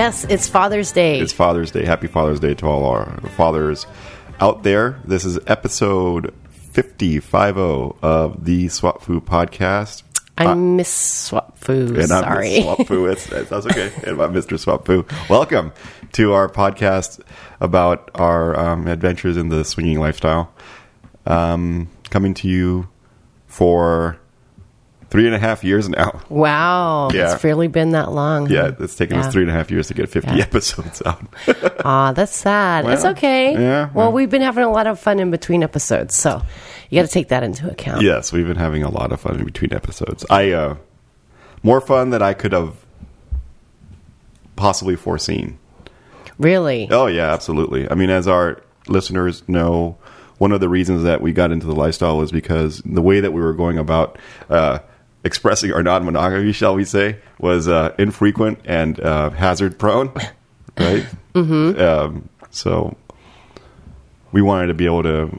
Yes, it's Father's Day. It's Father's Day. Happy Father's Day to all our fathers out there. This is episode 50, of the SwapFu Podcast. I'm Miss SwapFu. And I'm Sorry. Miss SwapFu. It's, it's, that's okay. And I'm Mr. SwapFu. Welcome to our podcast about our um, adventures in the swinging lifestyle. Um, coming to you for three and a half years now. wow. Yeah. It's really been that long. huh? Yeah, it's taken Yeah. us three and a half years to get 50 Yeah. episodes out. Aw, that's sad. it's okay. yeah, Well, well. we've been having a lot of fun in between episodes, so you got to take that into account. yes, we've been having a lot of fun in between episodes. I uh, more fun than I could have possibly foreseen. Really? Oh yeah, absolutely. I mean, as our listeners know, one of the reasons that we got into the lifestyle was because the way that we were going about uh, expressing our non-monogamy, shall we say, was uh, infrequent and uh, hazard prone, right? mm-hmm. um, so we wanted to be able to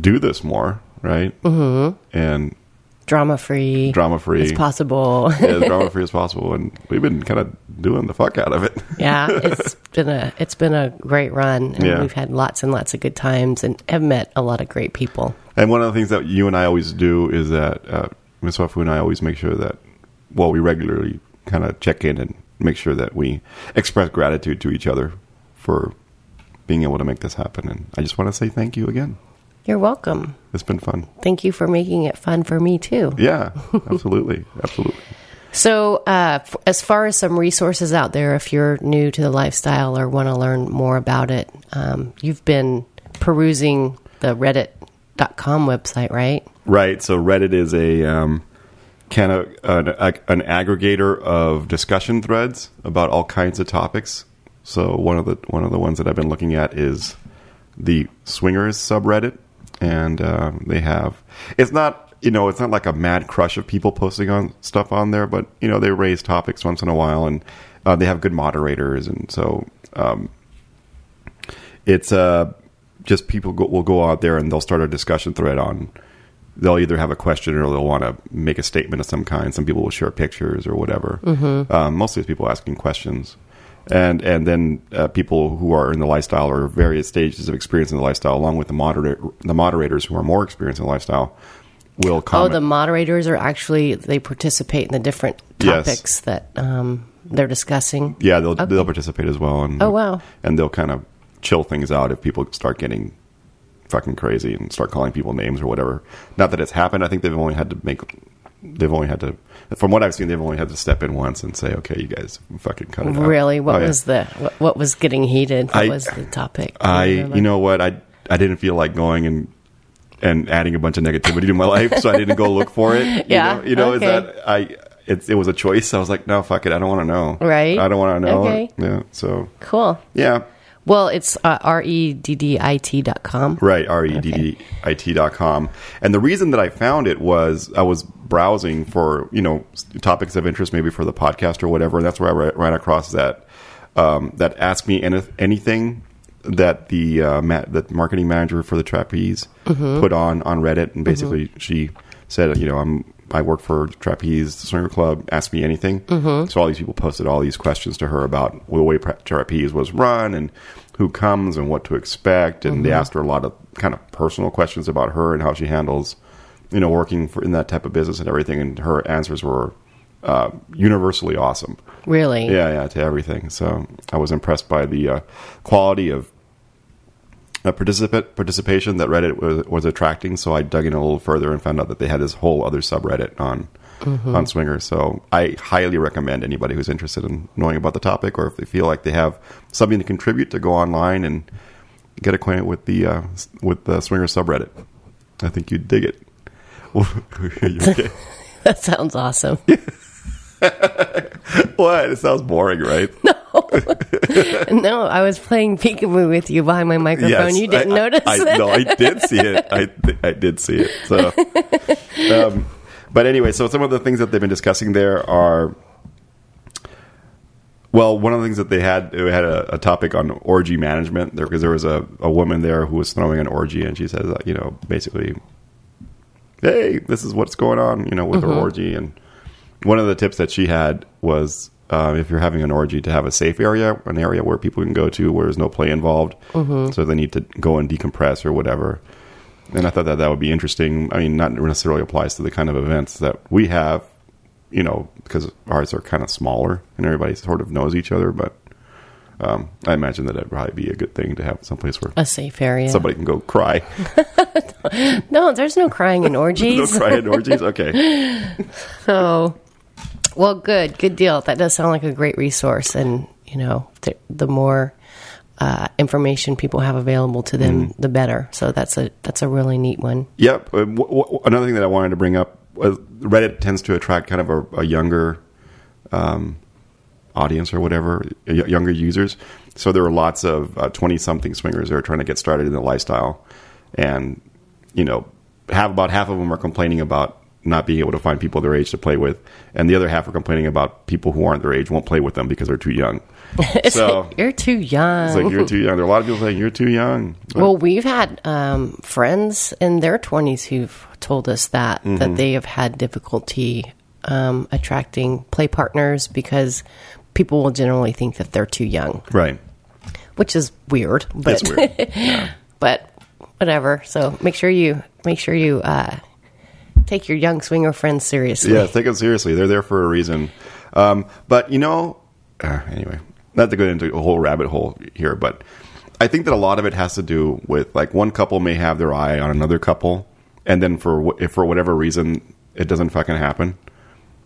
do this more, right? Mm-hmm. And Drama free. drama free, It's possible. as drama free as possible, and we've been kind of doing the fuck out of it. yeah, it's been a it's been a great run, and Yeah. we've had lots and lots of good times, and have met a lot of great people. And one of the things that you and I always do is that uh, Ms. Wafu and I always make sure that, well, we regularly kind of check in and make sure that we express gratitude to each other for being able to make this happen. And I just want to say thank you again. You're welcome. It's been fun. Thank you for making it fun for me too. Yeah, absolutely, absolutely. So, uh, f- as far as some resources out there, if you're new to the lifestyle or want to learn more about it, um, you've been perusing the Reddit.com website, right? Right. So Reddit is a um, kind of an, an aggregator of discussion threads about all kinds of topics. So one of the one of the ones that I've been looking at is the swingers subreddit, and um, they have it's not you know it's not like a mad crush of people posting on stuff on there, but you know they raise topics once in a while, and uh, they have good moderators, and so um, it's uh, just people go, will go out there and they'll start a discussion thread on. They'll either have a question or they'll want to make a statement of some kind. Some people will share pictures or whatever. Mm-hmm. Um, mostly it's people asking questions, and and then uh, people who are in the lifestyle or various stages of experience in the lifestyle, along with the moderator, the moderators who are more experienced in the lifestyle, will Oh, the moderators are actually they participate in the different Yes. topics that um, they're discussing. yeah, they'll they'll participate as well. And Oh, wow. And they'll kind of chill things out if people start getting fucking crazy and start calling people names or whatever. Not that it's happened. I think they've only had to make. They've only had to, from what I've seen, they've only had to step in once and say, "Okay, you guys, fucking cut it out." Really, what Oh, yeah. was the what, what was getting heated? What I- was the topic? I, you know what, I I didn't feel like going and and adding a bunch of negativity to my life, so I didn't go look for it. You Yeah, know, you know is that I. It, it was a choice. I was like, no, fuck it. I don't want to know. Right. I don't want to know. Okay. Yeah. So cool. yeah. Well, it's uh, r e d d i t dot com. Right, R E D D I T dot com. And the reason that I found it was I was browsing for, you know, topics of interest maybe for the podcast or whatever. And that's where I ran across that, um, that Ask Me Any- Anything that the, uh, ma- the marketing manager for the trapeze put on, on Reddit. And basically she said, you know, I'm, I work for Trapeze Swinger Club. Ask me anything. Mm-hmm. So all these people posted all these questions to her about the way Trapeze was run and who comes and what to expect. And they asked her a lot of kind of personal questions about her and how she handles, you know, working for, in that type of business and everything. And her answers were uh, universally awesome. Really? Yeah, yeah, to everything. So I was impressed by the uh, quality of participant participation that Reddit was, was attracting. So I dug in a little further and found out that they had this whole other subreddit on on Swinger. So I highly recommend anybody who's interested in knowing about the topic, or if they feel like they have something to contribute, to go online and get acquainted with the uh, with the Swinger subreddit. I think you'd dig it. That sounds awesome. what? It sounds boring, right? no, I was playing peekaboo with you behind my microphone. you didn't I, notice I, it. I, no, I did see it. I, I did see it. So, um, but anyway, so some of the things that they've been discussing there are, well, one of the things that they had they had a, a topic on orgy management there because there was a, a woman there who was throwing an orgy and she says, uh, you know, basically, hey, this is what's going on, you know, with Mm-hmm. her orgy and one of the tips that she had was uh, if you're having an orgy, to have a safe area, an area where people can go to where there's no play involved, Mm-hmm. so they need to go and decompress or whatever. And I thought that that would be interesting. I mean, not necessarily applies to the kind of events that we have, you know, because ours are kind of smaller and everybody sort of knows each other. But um, I imagine that it'd probably be a good thing to have someplace where A safe area. somebody can go cry. No, there's no crying in orgies. no crying in orgies. Okay. So, well, good, good deal. That does sound like a great resource, and you know, the, the more uh, information people have available to them, Mm-hmm. the better. So that's a that's a really neat one. Yep. Uh, w- w- another thing that I wanted to bring up was Reddit tends to attract kind of a, a younger um, audience or whatever, y- younger users. So there are lots of twenty something swingers that are trying to get started in the lifestyle, and you know, have about half of them are complaining about not being able to find people their age to play with, and the other half are complaining about people who aren't their age won't play with them because they're too young. so You're too young. it's like you're too young. There are a lot of people saying you're too young. Well, we've had um, friends in their 20s who've told us that Mm-hmm. that they have had difficulty um, attracting play partners because people will generally think that they're too young, right. which is weird. But weird. but whatever. So make sure you make sure you uh, take your young swinger friends seriously. Yeah, take them seriously. They're there for a reason. Um, but you know, uh, anyway, not to go into a whole rabbit hole here, but I think that a lot of it has to do with like one couple may have their eye on another couple, and then for if for whatever reason it doesn't fucking happen,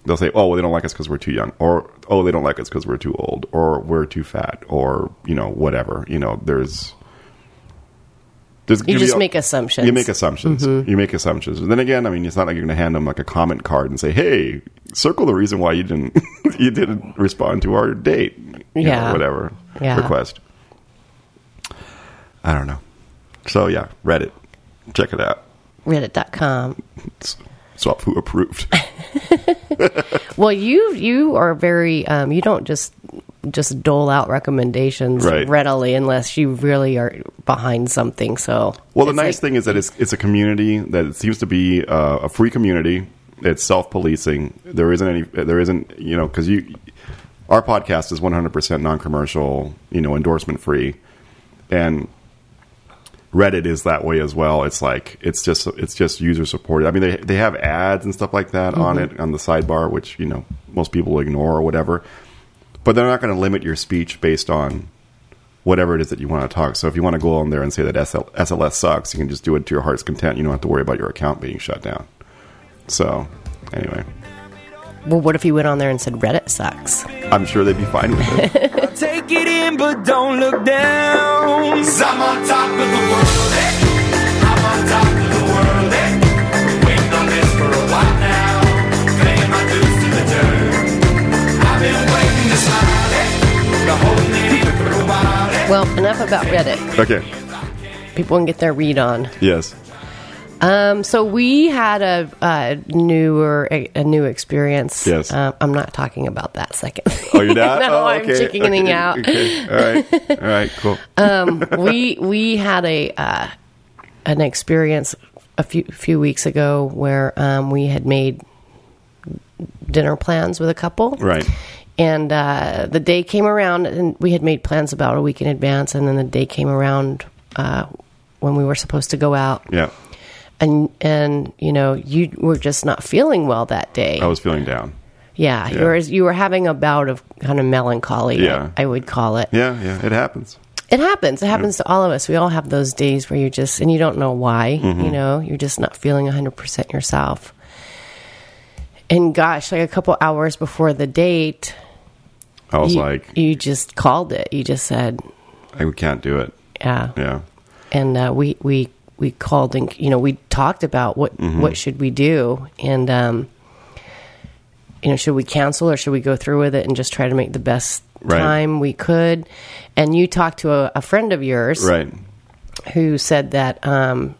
they'll say, "Oh, well, they don't like us because we're too young," or "Oh, they don't like us because we're too old," or "We're too fat," or you know, whatever. You know, there's. There's You just be make assumptions. You make assumptions. Mm-hmm. You make assumptions. And then again, I mean, it's not like you're going to hand them like a comment card and say, "Hey, circle the reason why you didn't you didn't respond to our date." You know, Yeah. whatever Yeah. request. I don't know. So yeah, Reddit, check it out. Reddit.com. It's SwapFu approved. Well, you you are very um, you don't just just dole out recommendations Right. readily unless you really are behind something. So Well, the nice like- thing is that it's it's a community that it seems to be uh, a free community. It's self policing. There isn't any. There isn't you know because you our podcast is one hundred percent non commercial. You know, endorsement free, and Reddit is that way as well. It's like it's just it's just user supported. I mean, they they have ads and stuff like that on it on the sidebar, which you know most people ignore or whatever. But they're not going to limit your speech based on whatever it is that you want to talk. So if you want to go on there and say that SL, SLS sucks, you can just do it to your heart's content. You don't have to worry about your account being shut down. So anyway, well, what if you went on there and said Reddit sucks? I'm sure they'd be fine with it. Take it in, but don't look down. I'm on top of the world, eh? I'm on top of the world, eh? Waiting on this for a while now. Paying my dues to the dirt. I've been waiting to slide, eh? The whole Well, enough about Reddit. Okay. People can get their read on. Yes. Um, so we had a, a newer a, a new experience. Yes. Uh, I'm not talking about that second. Oh, you're not. no, oh, I'm okay. chickening okay. out. Okay. All right. All right. Cool. we we had a uh, an experience a few few weeks ago where um, we had made dinner plans with a couple. Right. And uh, the day came around, and we had made plans about a week in advance. And then the day came around uh, when we were supposed to go out, Yeah. and and you know you were just not feeling well that day. I was feeling down. yeah, you were you were having a bout of kind of melancholy. Yeah. I, I would call it. Yeah. Yeah. It happens. It happens. It happens to all of us. We all have those days where you just, and you don't know why, Mm-hmm. you know, you're just not feeling 100% yourself. And gosh, like a couple hours before the date, I was you, like, you just called it. You just said, I can't do it. yeah. Yeah. And uh, we, we, we called and, you know, we talked about what, Mm-hmm. what should we do? And, um, you know, should we cancel or should we go through with it and just try to make the best Right. time we could? And you talked to a, a friend of yours. Right. who said that um,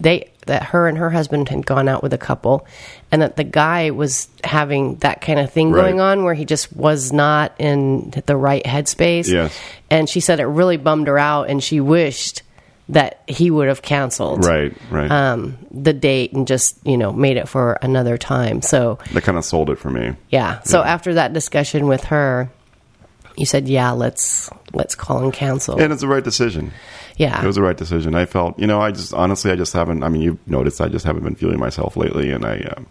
they that her and her husband had gone out with a couple, and that the guy was having that kind of thing Right. going on where he just was not in the right headspace. Yes. and she said it really bummed her out, and she wished that he would have canceled Right, right. um, the date and just you know made it for another time. So that kind of sold it for me. yeah. So after that discussion with her, you said, "Yeah, let's let's call and cancel." And it's the right decision. yeah. It was the right decision. I felt, you know, I just honestly, I just haven't. I mean, you've noticed, I just haven't been feeling myself lately, and I, um,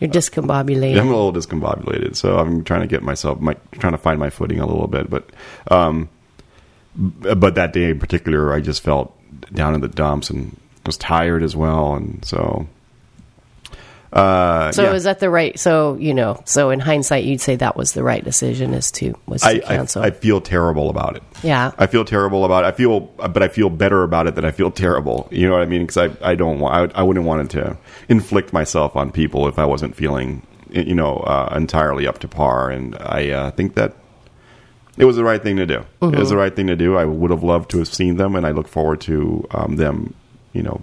You're discombobulated. I'm a little discombobulated. So I'm trying to get myself, my, trying to find my footing a little bit. But, um, but that day in particular, I just felt down in the dumps and was tired as well, and so. Uh, so yeah. is that the right? So you know, so in hindsight, you'd say that was the right decision, is to was to I, I, cancel. I feel terrible about it. yeah. I feel terrible about it. I feel, but I feel better about it than I feel terrible. You know what I mean? Because I, I don't want, I, I wouldn't want to inflict myself on people if I wasn't feeling, you know, uh, entirely up to par. And I uh, think that it was the right thing to do. It was the right thing to do. I would have loved to have seen them, and I look forward to um, them, you know,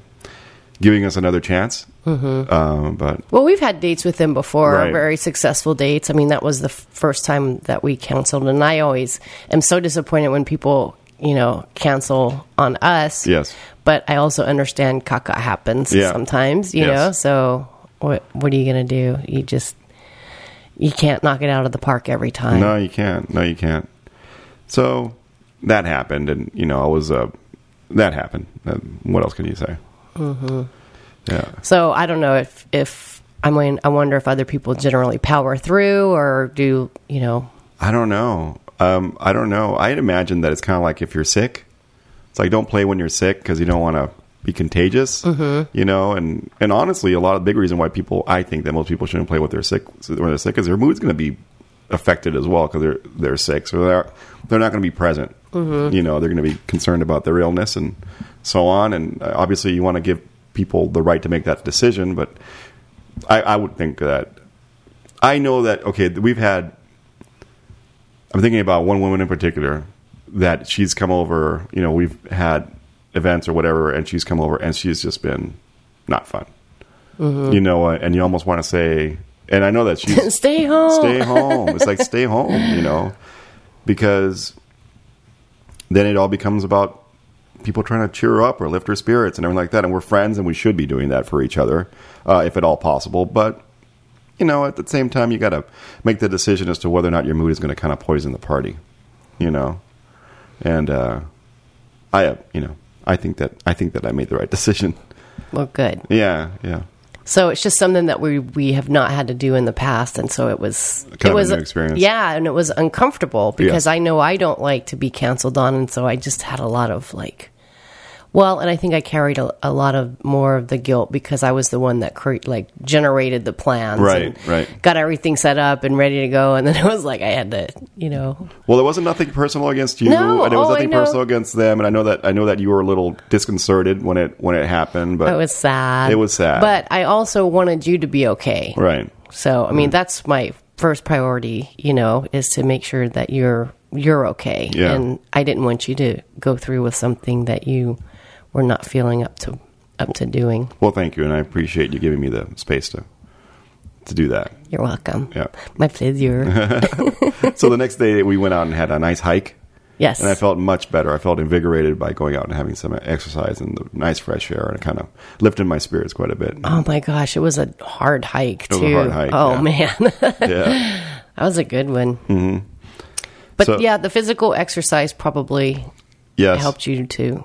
giving us another chance. Mm-hmm. Um, but Well, we've had dates with them before, Right. very successful dates. I mean, that was the f- first time that we canceled, and I always am so disappointed when people, you know, cancel on us. yes, But I also understand caca happens Yeah. sometimes, you Yes. know. So what what are you gonna do? You just you can't knock it out of the park every time. No, you can't. No, you can't. So that happened, and you know, I was uh, that happened. Uh, what else can you say? Mm-hmm. Yeah, So I don't know if if I mean I wonder if other people generally power through or do you know I don't know. Um, I don't know. I'd imagine that it's kind of like if you're sick. It's like don't play when you're sick because you don't want to be contagious. Mm-hmm. You know, and and honestly, a lot of the big reason why people I think that most people shouldn't play when they're sick when they're sick is their mood's going to be affected as well because they're they're sick, so they're they're not going to be present. Mm-hmm. You know, they're going to be concerned about their illness and so on. And uh, obviously, you want to give people the right to make that decision, but I, I would think that I know that okay, we've had. I'm thinking about one woman in particular that she's come over. You know, we've had events or whatever, and she's come over, and she's just been not fun. You know, and you almost want to say, and I know that she's stay home. stay home. It's like stay home, you know, because then it all becomes about people trying to cheer her up or lift her spirits and everything like that. And we're friends, and we should be doing that for each other, uh, if at all possible. But you know, at the same time, you got to make the decision as to whether or not your mood is going to kind of poison the party, you know. And uh, I, uh, you know, I think that I think that I made the right decision. Well, good. Yeah, yeah. So it's just something that we we have not had to do in the past, and so it was Kind it was experience. Yeah, and it was uncomfortable because Yes. I know I don't like to be canceled on, and so I just had a lot of like, well, and I think I carried a, a lot of more of the guilt because I was the one that cre- like generated the plans, Right, and right. got everything set up and ready to go, and then it was like I had to, you know, Well, there wasn't nothing personal against you, No, and there was oh, nothing personal against them. And I know that I know that you were a little disconcerted when it when it happened, but it was sad. It was sad. but I also wanted you to be okay, right. So, I Mm. mean, that's my first priority, you know, is to make sure that you're you're okay. Yeah. And I didn't want you to go through with something that you were not feeling up to up to doing. Well, thank you, and I appreciate you giving me the space to to do that. You're welcome. Yeah. My pleasure. so the next day we went out and had a nice hike, yes. and I felt much better. I felt invigorated by going out and having some exercise and the nice fresh air, and it kind of lifted my spirits quite a bit. Oh my gosh, it was a hard hike was a too. hard hike, oh yeah. man, yeah, that was a good one. Mm-hmm. But So- yeah, the physical exercise probably yes, helped you to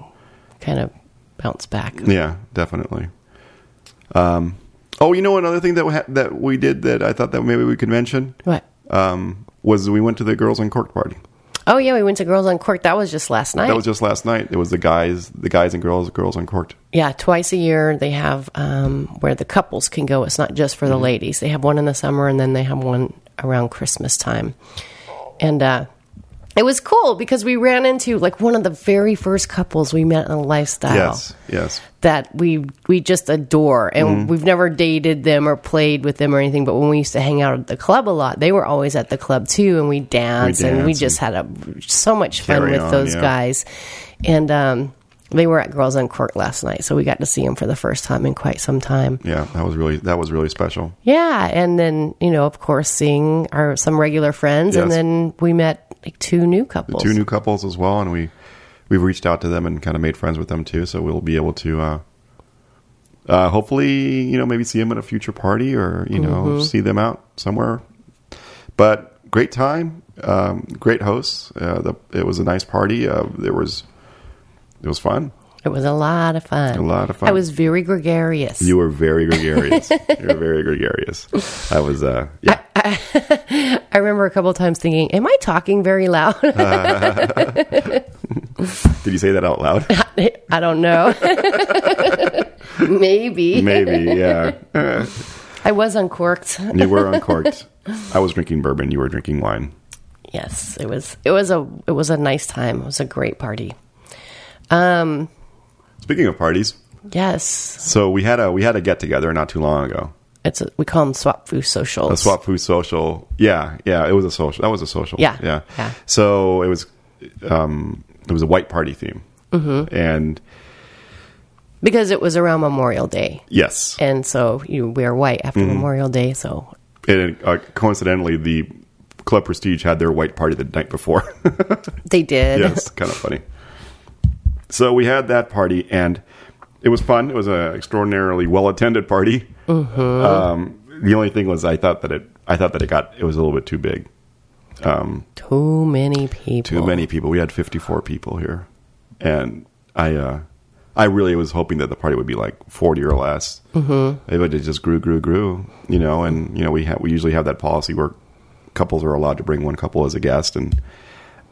kind of bounce back. Yeah, definitely. Um, oh, you know another thing that we ha- that we did that I thought that maybe we could mention What? um, was we went to the Girls Uncorked party. Oh yeah, we went to Girls Uncorked. That was just last night. That was just last night. It was the guys, the guys and girls, girls uncorked. Yeah, twice a year they have um, where the couples can go. It's not just for the ladies. They have one in the summer and then they have one around Christmas time. And uh, it was cool because we ran into like one of the very first couples we met in a lifestyle Yes, yes. that we we just adore, and Mm-hmm. we've never dated them or played with them or anything. But when we used to hang out at the club a lot, they were always at the club too, and we danced, and we just had a so much fun with on, those yeah. guys. And um, they were at Girls Uncorked last night, so we got to see them for the first time in quite some time. Yeah, that was really that was really special. Yeah, and then you know, of course, seeing our some regular friends, and then we met like two new couples. Two new couples as well, and we we've reached out to them and kind of made friends with them too. So we'll be able to, uh, uh, hopefully, you know, maybe see them at a future party or you know, see them out somewhere. But great time, um, great hosts. Uh, the, it was a nice party. Uh, there was, it was fun. It was a lot of fun. A lot of fun. I was very gregarious. You were very gregarious. you were very gregarious. I was, uh, yeah. I remember a couple of times thinking, "Am I talking very loud?" Did you say that out loud? I don't know. Maybe. Maybe, yeah. I was uncorked. you were uncorked. I was drinking bourbon. You were drinking wine. Yes, it was. It was a. It was a nice time. It was a great party. Um. Speaking of parties, Yes, so we had a we had a get together not too long ago. it's. A, we call them swap food socials. A swap food social. Yeah, yeah. It was a social. That was a social. Yeah, yeah. yeah. So it was, um, it was a white party theme, mm-hmm. and because it was around Memorial Day, yes, and so you wear white after Mm-hmm. Memorial Day. So and uh, coincidentally, the Club Prestige had their white party the night before. they did. yes, kind of funny. So we had that party, and it was fun. It was an extraordinarily well attended party. Mm-hmm. Um, the only thing was, I thought that it, I thought that it got, it was a little bit too big. Too many people. Too many people. We had fifty four people here, and I, uh, I really was hoping that the party would be like forty or less. Mm-hmm. But it just grew, grew, grew. You know, and you know we have we usually have that policy where couples are allowed to bring one couple as a guest, and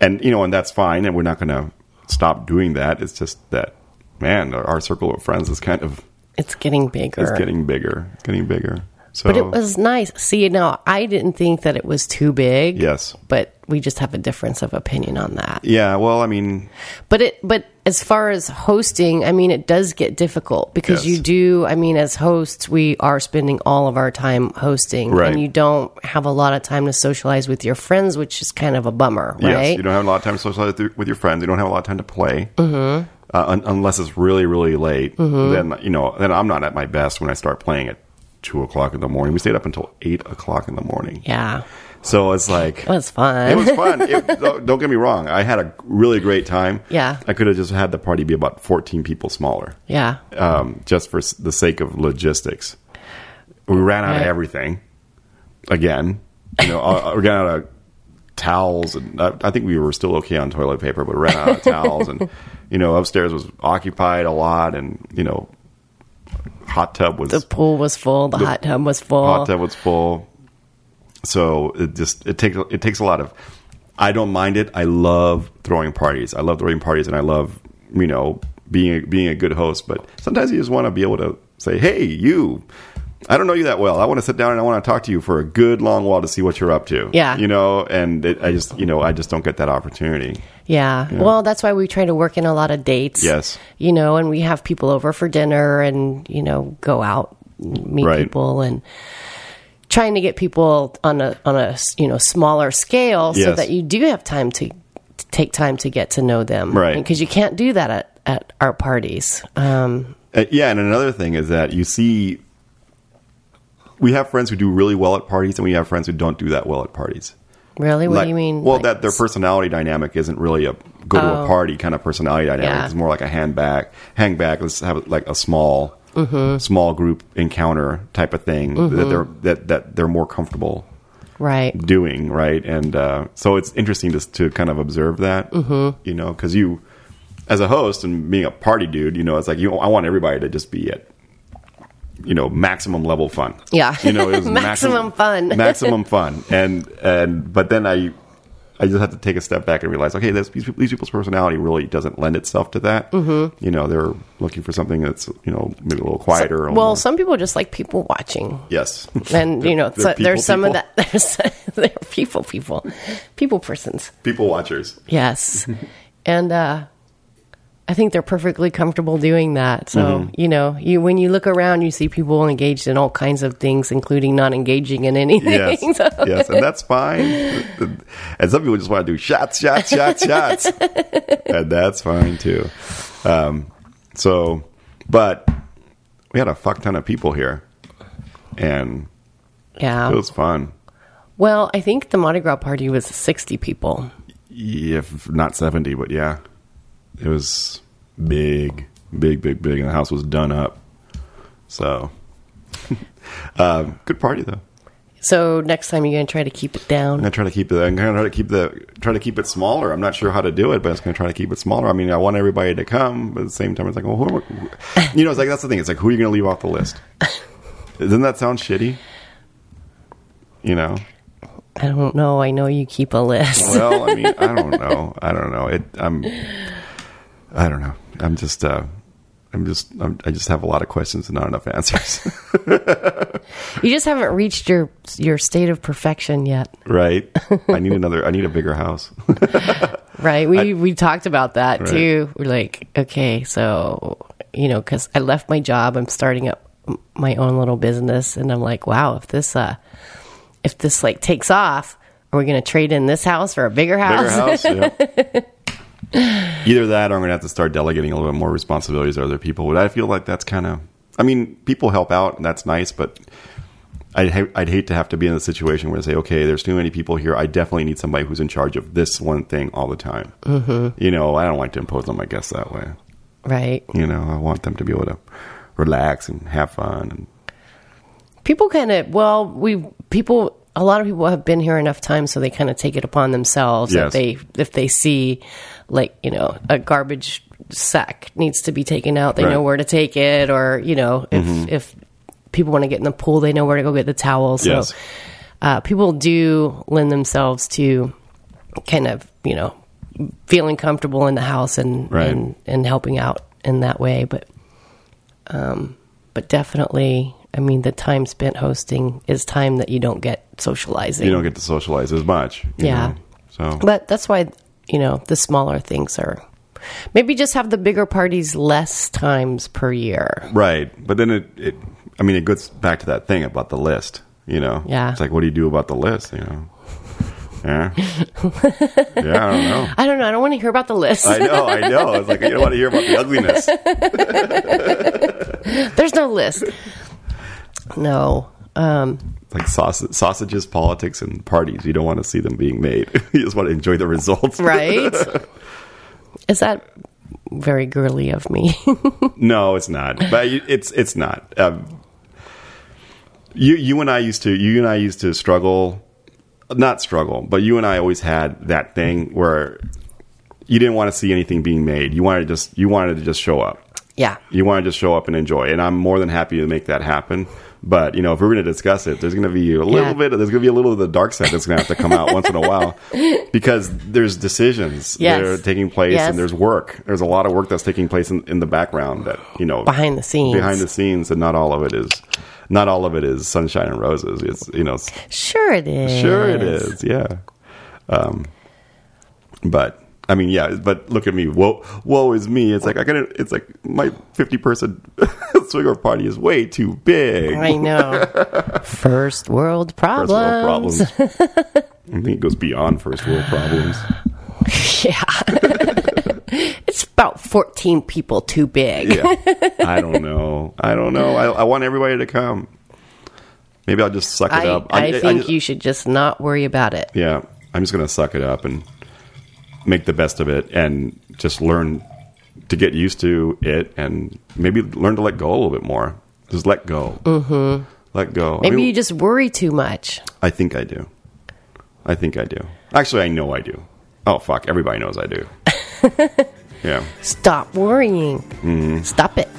and you know, and that's fine, and we're not going to stop doing that. It's just that, man, our, our circle of friends is kind of It's getting bigger. it's getting bigger, it's getting bigger. So, but it was nice. See, now I didn't think that it was too big. yes, But we just have a difference of opinion on that. yeah. Well, I mean, But it but as far as hosting, I mean it does get difficult because Yes. you do I mean as hosts we are spending all of our time hosting Right. and you don't have a lot of time to socialize with your friends, which is kind of a bummer, yes, right? you don't have a lot of time to socialize with your- friends. You don't have a lot of time to play. Mm-hmm. Uh, un- unless it's really, really late, Mm-hmm. then you know, then I'm not at my best when I start playing at two o'clock in the morning. We stayed up until eight o'clock in the morning. yeah. So it's like It was fun. It was fun. It, don't don't get me wrong. I had a really great time. Yeah. I could have just had the party be about 14 people smaller, yeah. um, just for the sake of logistics. We ran out of everything again. You know, uh, we ran out of towels, and I, I think we were still okay on toilet paper, but ran out of towels, and you know, upstairs was occupied a lot, and you know, hot tub was The pool was full, the, hot tub was full. hot tub was full. So it just it takes it takes a lot of. I don't mind it. I love throwing parties. I love throwing parties, and I love you know being a, being a good host. But sometimes you just want to be able to say, "Hey, you." I don't know you that well. I want to sit down and I want to talk to you for a good long while to see what you're up to. Yeah. you know, and it, I just you know I just don't get that opportunity. Yeah. Well, that's why we try to work in a lot of dates. Yes. You know, and we have people over for dinner and, you know, go out, meet Right. people and trying to get people on a on a, you know, smaller scale so that you do have time to, to take time to get to know them. Right. Because you can't do that at, at our parties. Um, Uh, yeah, and another thing is that you see, we have friends who do really well at parties, and we have friends who don't do that well at parties. really? What Like- do you mean? Well, Like, that their personality dynamic isn't really a go to Oh. a party kind of personality dynamic. Yeah. It's more like a hang back, hang back. Let's have like a small, Mm-hmm. small group encounter type of thing that they're that that they're more comfortable Right. doing, right? And uh, so it's interesting to to kind of observe that, mm-hmm. you know, because you, as a host and being a party dude, you know, it's like you. I want everybody to just be at, you know, maximum level fun. Yeah. you know, it was Maximum fun. maximum fun, and and but then I. I just have to take a step back and realize, okay, this, these, these people's personality really doesn't lend itself to that. Mm-hmm. You know, they're looking for something that's you know maybe a little quieter. little Well, more- some people just like people watching. yes, And, you know, They're so people there's some people. of that. There's, they're people, people, people persons. people watchers. Yes. and uh I think they're perfectly comfortable doing that. So, Mm-hmm. you know, you when you look around you see people engaged in all kinds of things including not engaging in anything. Yes, So- yes, and that's fine. And some people just want to do shots, shots, shots, shots, and that's fine too. Um, so, but we had a fuck ton of people here, and yeah. it was fun. Well, I think the Mardi Gras party was 60 people. If not seventy, but yeah, it was big, big, big, big, and the house was done up. So, um, good party though. So next time you're going to try to keep it down. I'm gonna try to keep it. I'm gonna try to keep the try to keep it smaller. I'm not sure how to do it, but I'm gonna try to keep it smaller. I mean, I want everybody to come, but at the same time, it's like, well, who, I- you know, it's like that's the thing. It's like, who are you gonna leave off the list? Doesn't that sound shitty? You know. I don't know. I know you keep a list. Well, I mean, I don't know. I don't know. It. I'm. I don't know. I'm just. uh I'm just. I'm, I just have a lot of questions and not enough answers. You just haven't reached your your state of perfection yet, right? I need another. I need a bigger house. right? We we talked about that Right. too. We're like, okay, so you know, because I left my job, I'm starting up my own little business, and I'm like, wow, if this uh, if this like takes off, are we going to trade in this house for a bigger house? Bigger house. Yeah. Either that, or I'm going to have to start delegating a little bit more responsibilities to other people. But I feel like that's kind of. I mean, people help out, and that's nice. But I'd, ha- I'd hate to have to be in a situation where I say, okay, there's too many people here. I definitely need somebody who's in charge of this one thing all the time. Mm-hmm. You know, I don't like to impose on my guests that way. right. You know, I want them to be able to relax and have fun. And people kind of well we people a lot of people have been here enough time so they kind of take it upon themselves Yes. if they if they see like you know a garbage sack needs to be taken out they Right. know where to take it or you know if if people want to get in the pool they know where to go get the towels so Yes. uh, people do lend themselves to kind of you know feeling comfortable in the house and Right. and, and helping out in that way but um but definitely i mean the time spent hosting is time that you don't get socializing you don't get to socialize as much. Yeah. know. So but that's why you know the smaller things are maybe just have the bigger parties less times per year Right. But then it, it I mean, it goes back to that thing about the list, you know? Yeah. It's like, what do you do about the list, you know? Yeah. yeah, I don't know. i don't know i don't want to hear about the list I know, I know. It's like, you don't want to hear about the ugliness. there's no list no um Like sausage, sausages, politics, and parties. You don't want to see them being made. you just want to enjoy the results. right is that very girly of me No, it's not. But it's it's not. Um, you you and I used to you and I used to struggle, not struggle, but you and I always had that thing where you didn't want to see anything being made. You wanted to just you wanted to just show up. yeah You want to just show up and enjoy. And I'm more than happy to make that happen. But you know, if we're going to discuss it, there's going to be a little Yeah. bit. There's going to be a little of the dark side that's going to have to come out once in a while because there's decisions Yes. that are taking place Yes. and there's work. There's a lot of work that's taking place in, in the background that you know behind the scenes behind the scenes, and not all of it is not all of it is sunshine and roses. It's you know, sure it is sure it is, yeah. Um, but I mean, yeah. But look at me. Woe, woe is me. It's like I got. to It's like my fifty person swinger party is way too big. I know. First world First problems. world problems. I think it goes beyond first world problems. Yeah. it's about 14 people too big. Yeah. I don't know. I don't know. I, I want everybody to come. Maybe I'll just suck it I, up. I, think just- you should just not worry about it. Yeah, I'm just gonna suck it up and make the best of it, and just learn to get used to it, and maybe learn to let go a little bit more. Just let go. Mm-hmm. Let go. I Maybe mean, you just worry too much. I think I do. I think I do. Actually, I know I do. Oh fuck! Everybody knows I do. yeah. Stop worrying. Mm-hmm. Stop it.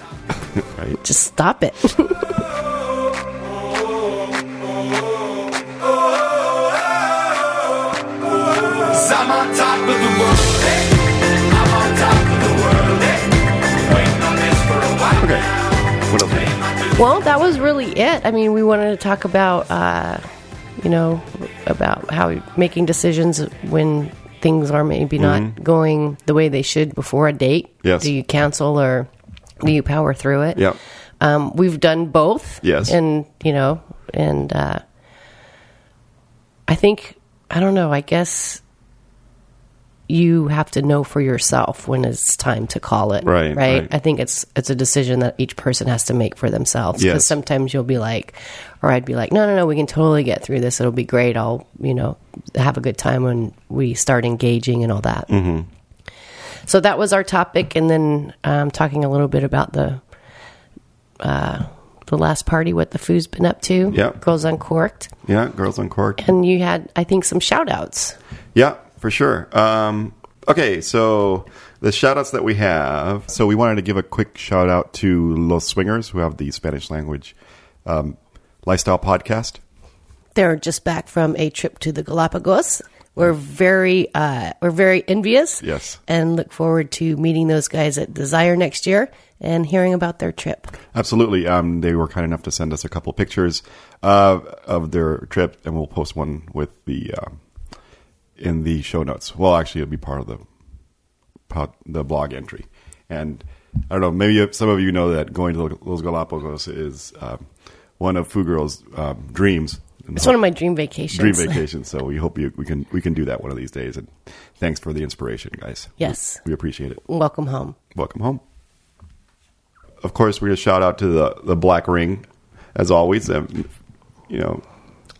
Right. Just stop it. Cause I'm on top of the world, hey. I'm on top of the world, hey. Waiting on this for a while Okay. What else? well, that was really it. I mean, we wanted to talk about, uh, you know, about how making decisions when things are maybe not going the way they should before a date. Mm-hmm. Yes. Do you cancel or do you power through it? Yep. Um, we've done both. Yes. And, you know, and uh, I think, I don't know, I guess you have to know for yourself when it's time to call it. Right, Right. right. I think it's it's a decision that each person has to make for themselves. Because Yes. sometimes you'll be like, or I'd be like, no, no, no, we can totally get through this. It'll be great. I'll, you know, have a good time when we start engaging and all that. Mm-hmm. So that was our topic, and then um, talking a little bit about the uh, the last party, what the food's been up to. Yeah. Girls Uncorked. Yeah, Girls Uncorked. And you had, I think, some shout outs. Yeah, for sure. Um, okay, so the shout outs that we have. So we wanted to give a quick shout out to Los Swingers, who have the Spanish language um, lifestyle podcast. They're just back from a trip to the Galapagos. We're very, uh, we're very envious. Yes. And look forward to meeting those guys at Desire next year and hearing about their trip. Absolutely. Um, they were kind enough to send us a couple pictures uh, of their trip, and we'll post one with the um, in the show notes. Well, actually, it'll be part of the pod- the blog entry. And I don't know, maybe some of you know that going to Los Galapagos is um, one of Fugirl's um, dreams. It's one of my dream vacations. dream vacations. So we hope you, we can we can do that one of these days. And thanks for the inspiration, guys. Yes. we appreciate it. Welcome home. Welcome home. Of course, we're going to shout out to the the Black Ring, as always. Um, you know,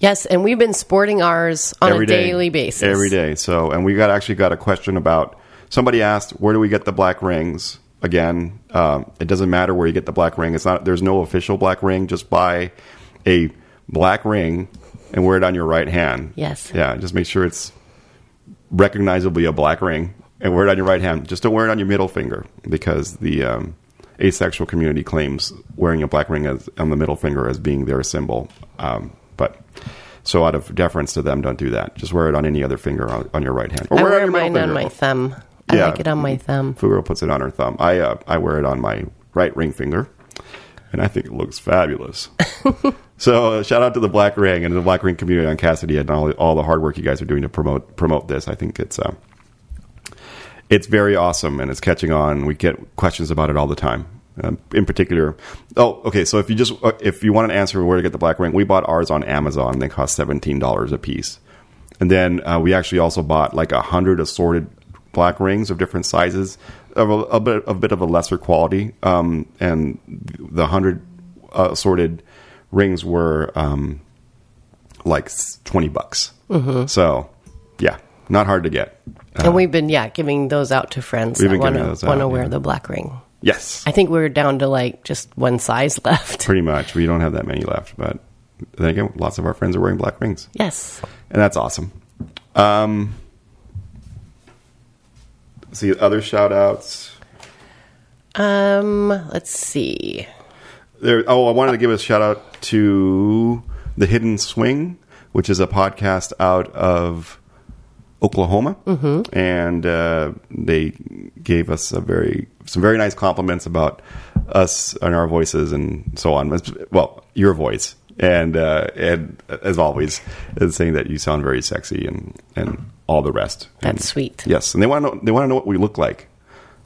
Yes, and we've been sporting ours on every a day- daily basis. Every day. So, and we got actually got a question about somebody asked, where do we get the black rings? Again, um, it doesn't matter where you get the black ring. It's not. There's no official black ring. Just buy a black ring and wear it on your right hand. Yes. Yeah. Just make sure it's recognizably a black ring and wear it on your right hand. Just don't wear it on your middle finger because the um, asexual community claims wearing a black ring as, on the middle finger as being their symbol. Um, but so, out of deference to them, don't do that. Just wear it on any other finger on, on your right hand. Or I wear it wear mine on my thumb. I Yeah. like it on my thumb. Fugirl puts it on her thumb. I uh, I wear it on my right ring finger, and I think it looks fabulous. so uh, shout out to the Black Ring and the Black Ring community on Kasidie and all, all the hard work you guys are doing to promote promote this. I think it's uh, it's very awesome and it's catching on. We get questions about it all the time. Um, in particular, oh, okay. So if you just uh, if you want an answer where to get the Black Ring, we bought ours on Amazon. They cost seventeen dollars a piece. And then uh, we actually also bought like a hundred assorted black rings of different sizes, of a, a bit a bit of a lesser quality. Um, and the hundred uh, assorted rings were um, like twenty bucks. So yeah, not hard to get. and we've been, yeah, giving those out to friends We've been want to those want to wear yeah. the black ring. Yes, I think we're down to like just one size left. pretty much. We don't have that many left, but then again, lots of our friends are wearing black rings, Yes. and that's awesome. Um, see other shout outs. Um, let's see. There, oh, I wanted to give a shout out to the Hidden Swing, which is a podcast out of Oklahoma, mm-hmm. and uh, they gave us a very some very nice compliments about us and our voices and so on. Well, your voice, and uh, and as always, saying that you sound very sexy and and all the rest. That's And- sweet. Yes, and they want to know, they want to know what we look like.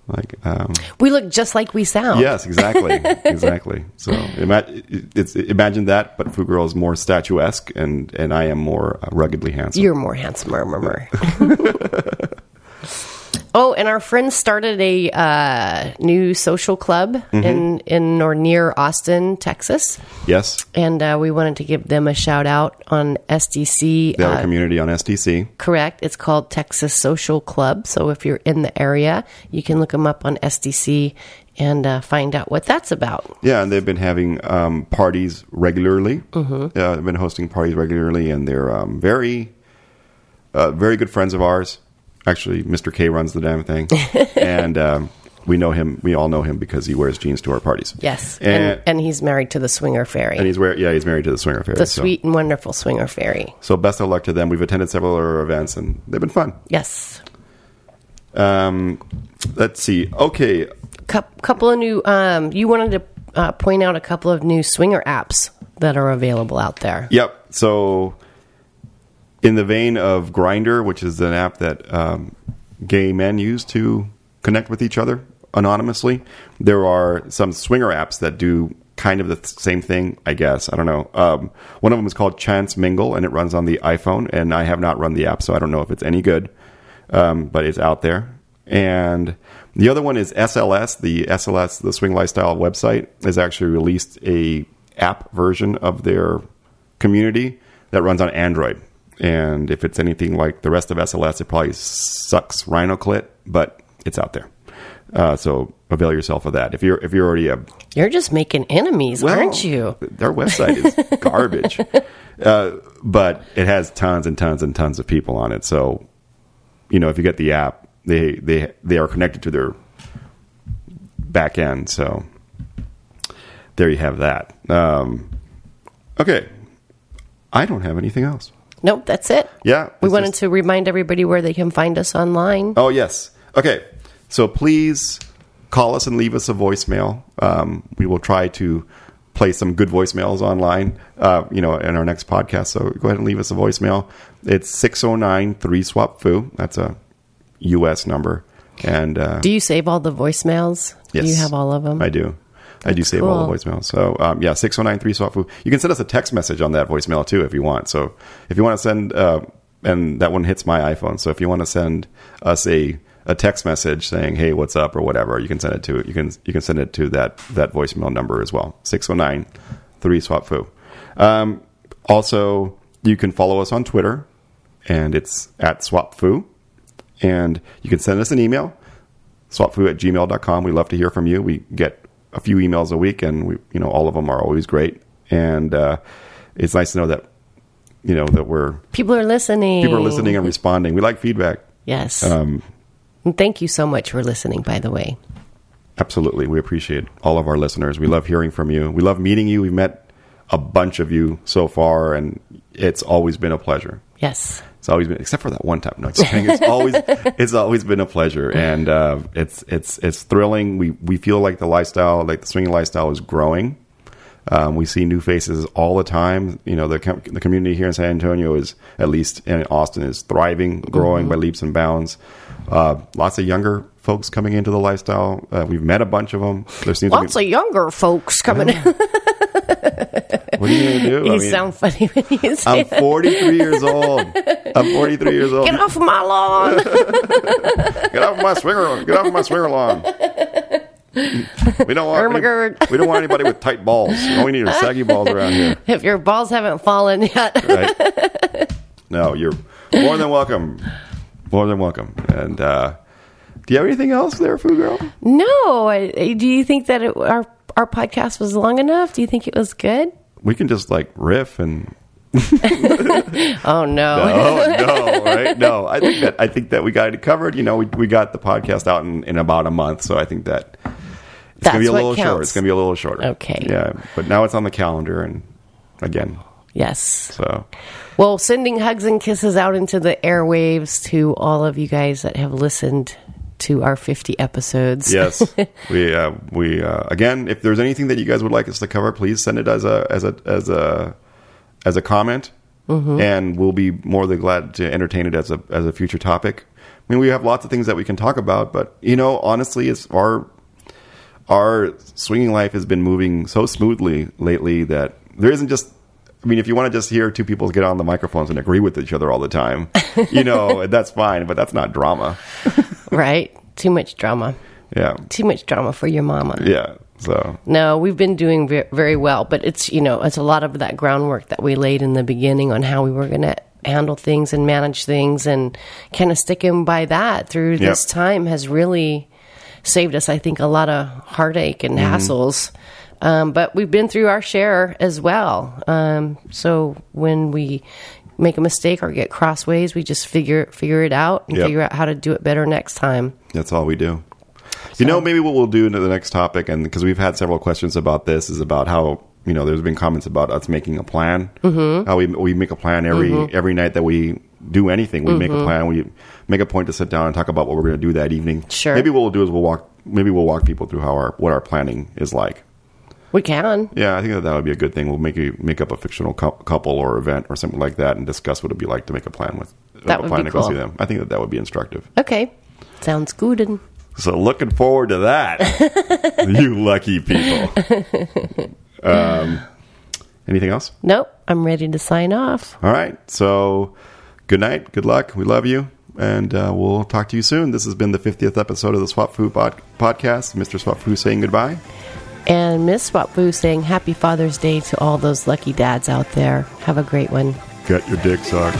Like, um, We look just like we sound. Yes, exactly, exactly. So ima- it's imagine that, but Fugirl is more statuesque, and and I am more uh, ruggedly handsome. You're more handsome, murmur. oh, and our friends started a uh, new social club Mm-hmm. in in or near Austin, Texas, yes, and uh, we wanted to give them a shout out on SDC. a uh, community on SDC. correct. It's called Texas Social Club. So if you're in the area, you can look them up on SDC and uh, find out what that's about. Yeah, and they've been having um, parties regularly. Mm-hmm. Uh, they've been hosting parties regularly, and they're um, very, uh, very good friends of ours. Actually, Mr. K runs the damn thing, and um, we know him. We all know him because he wears jeans to our parties. Yes, and, and, and he's married to the Swinger Fairy, and he's wear, yeah, he's married to the Swinger Fairy. the so. sweet and wonderful Swinger Fairy. So best of luck to them. We've attended several other events, and they've been fun. Yes. Um, let's see. Okay, Cou- couple of new. Um, you wanted to uh, point out a couple of new swinger apps that are available out there. Yep. So, in the vein of Grindr, which is an app that um, gay men use to connect with each other anonymously, there are some swinger apps that do kind of the th- same thing. I guess I don't know. Um, one of them is called Chance Mingle, and it runs on the iPhone. And I have not run the app, so I don't know if it's any good. Um, but it's out there. And the other one is SLS. The SLS, the Swing Lifestyle website, has actually released a app version of their community that runs on Android. And if it's anything like the rest of SLS, it probably sucks RhinoClit, but it's out there. Uh, so avail yourself of that. If you're if you're already a You're just making enemies, well, aren't you? Their website is garbage, uh, but it has tons and tons and tons of people on it. So, you know, if you get the app, they they they are connected to their back end. So, there you have that. Um, okay, I don't have anything else. Nope, that's it. Yeah, We wanted just- to remind everybody where they can find us online. Oh yes. Okay. So please call us and leave us a voicemail. Um, we will try to play some good voicemails online. Uh, you know, in our next podcast. So go ahead and leave us a voicemail. It's 609-3 SwapFu. That's a U.S. number. And uh, Do you save all the voicemails? yes, Do you have all of them? I do. I do save all the voicemails. So um, yeah, six zero nine three SwapFu. You can send us a text message on that voicemail too if you want. So if you want to send, uh, and that one hits my iPhone. So if you want to send us a a text message saying hey what's up or whatever, you can send it to you can you can send it to that that voicemail number as well six zero nine three SwapFu. Um, also, you can follow us on Twitter, and it's at SwapFu, and you can send us an email swapfu at gmail.com. We love to hear from you. We get a few emails a week, and we, you know, all of them are always great. And uh, it's nice to know that, you know, that we're People are listening. people are listening and responding. We like feedback. Yes. Um, and thank you so much for listening, by the way. absolutely, we appreciate all of our listeners. We love hearing from you. We love meeting you. We've met a bunch of you so far, and it's always been a pleasure. Yes. It's always been, except for that one time. No. It's always, it's always been a pleasure, and uh, it's it's it's thrilling. We we feel like the lifestyle, like the swinging lifestyle, is growing. Um, we see new faces all the time. You know, the com- the community here in San Antonio is, at least in Austin, is thriving, growing by leaps and bounds. Uh, lots of younger folks coming into the lifestyle. Uh, we've met a bunch of them. There seems Lots of younger folks coming in. What are you going to do? you I mean, sound funny when you say I'm that. 43 years old. I'm 43 years old. Get off my lawn. Get off my swinger! Get off my swinger lawn! We don't want any, we don't want anybody with tight balls. All we need are saggy balls around here, if your balls haven't fallen yet. right? No, you're more than welcome. More than welcome. And uh, do you have anything else there, Fugirl? no. I- do you think that it, our our podcast was long enough? Do you think it was good? We can just like riff and Oh no. oh no, right? No, I think that I think that we got it covered. You know, we we got the podcast out in, in about a month, so I think that it's gonna be a little short. It's gonna be a little shorter. Okay. Yeah, but now it's on the calendar, and again, Yes. so Well, sending hugs and kisses out into the airwaves to all of you guys that have listened to our 50 episodes. yes, we uh, we uh, again, if there's anything that you guys would like us to cover, please send it as a as a as a as a comment, and we'll be more than glad to entertain it as a as a future topic. I mean, we have lots of things that we can talk about, but you know, honestly, it's our our swinging life has been moving so smoothly lately that there isn't just. I mean, if you want to just hear two people get on the microphones and agree with each other all the time, you know, that's fine, but that's not drama. Right? Too much drama. Yeah. Too much drama for your mama. Yeah. So, No, we've been doing ve- very well, but it's, you know, it's a lot of that groundwork that we laid in the beginning on how we were going to handle things and manage things and kind of sticking by that through this Yep. time has really saved us, I think, a lot of heartache and hassles. Um, but we've been through our share as well. Um, so when we make a mistake or get crossways, we just figure figure it out and Yep. figure out how to do it better next time. That's all we do. You know, maybe what we'll do into the next topic, and because we've had several questions about this, is about how you know there's been comments about us making a plan. Mm-hmm. How we we make a plan every every night that we do anything. We make a plan. We make a point to sit down and talk about what we're going to do that evening. Sure. Maybe what we'll do is we'll walk. Maybe we'll walk people through how our what our planning is like. We can. Yeah, I think that that would be a good thing. We'll make a, make up a fictional cou- couple or event or something like that, and discuss what it'd be like to make a plan with. That a would plan be to go cool. see them. I think that that would be instructive. Okay. Sounds good. And So looking forward to that. you lucky people. Um, anything else? Nope, I'm ready to sign off. All right. So good night. Good luck. We love you. And uh, we'll talk to you soon. This has been the 50th episode of the SwapFu pod- Podcast. Mr. SwapFu saying goodbye. And Miss SwapFu saying Happy Father's Day to all those lucky dads out there. Have a great one. Get your dick sucked.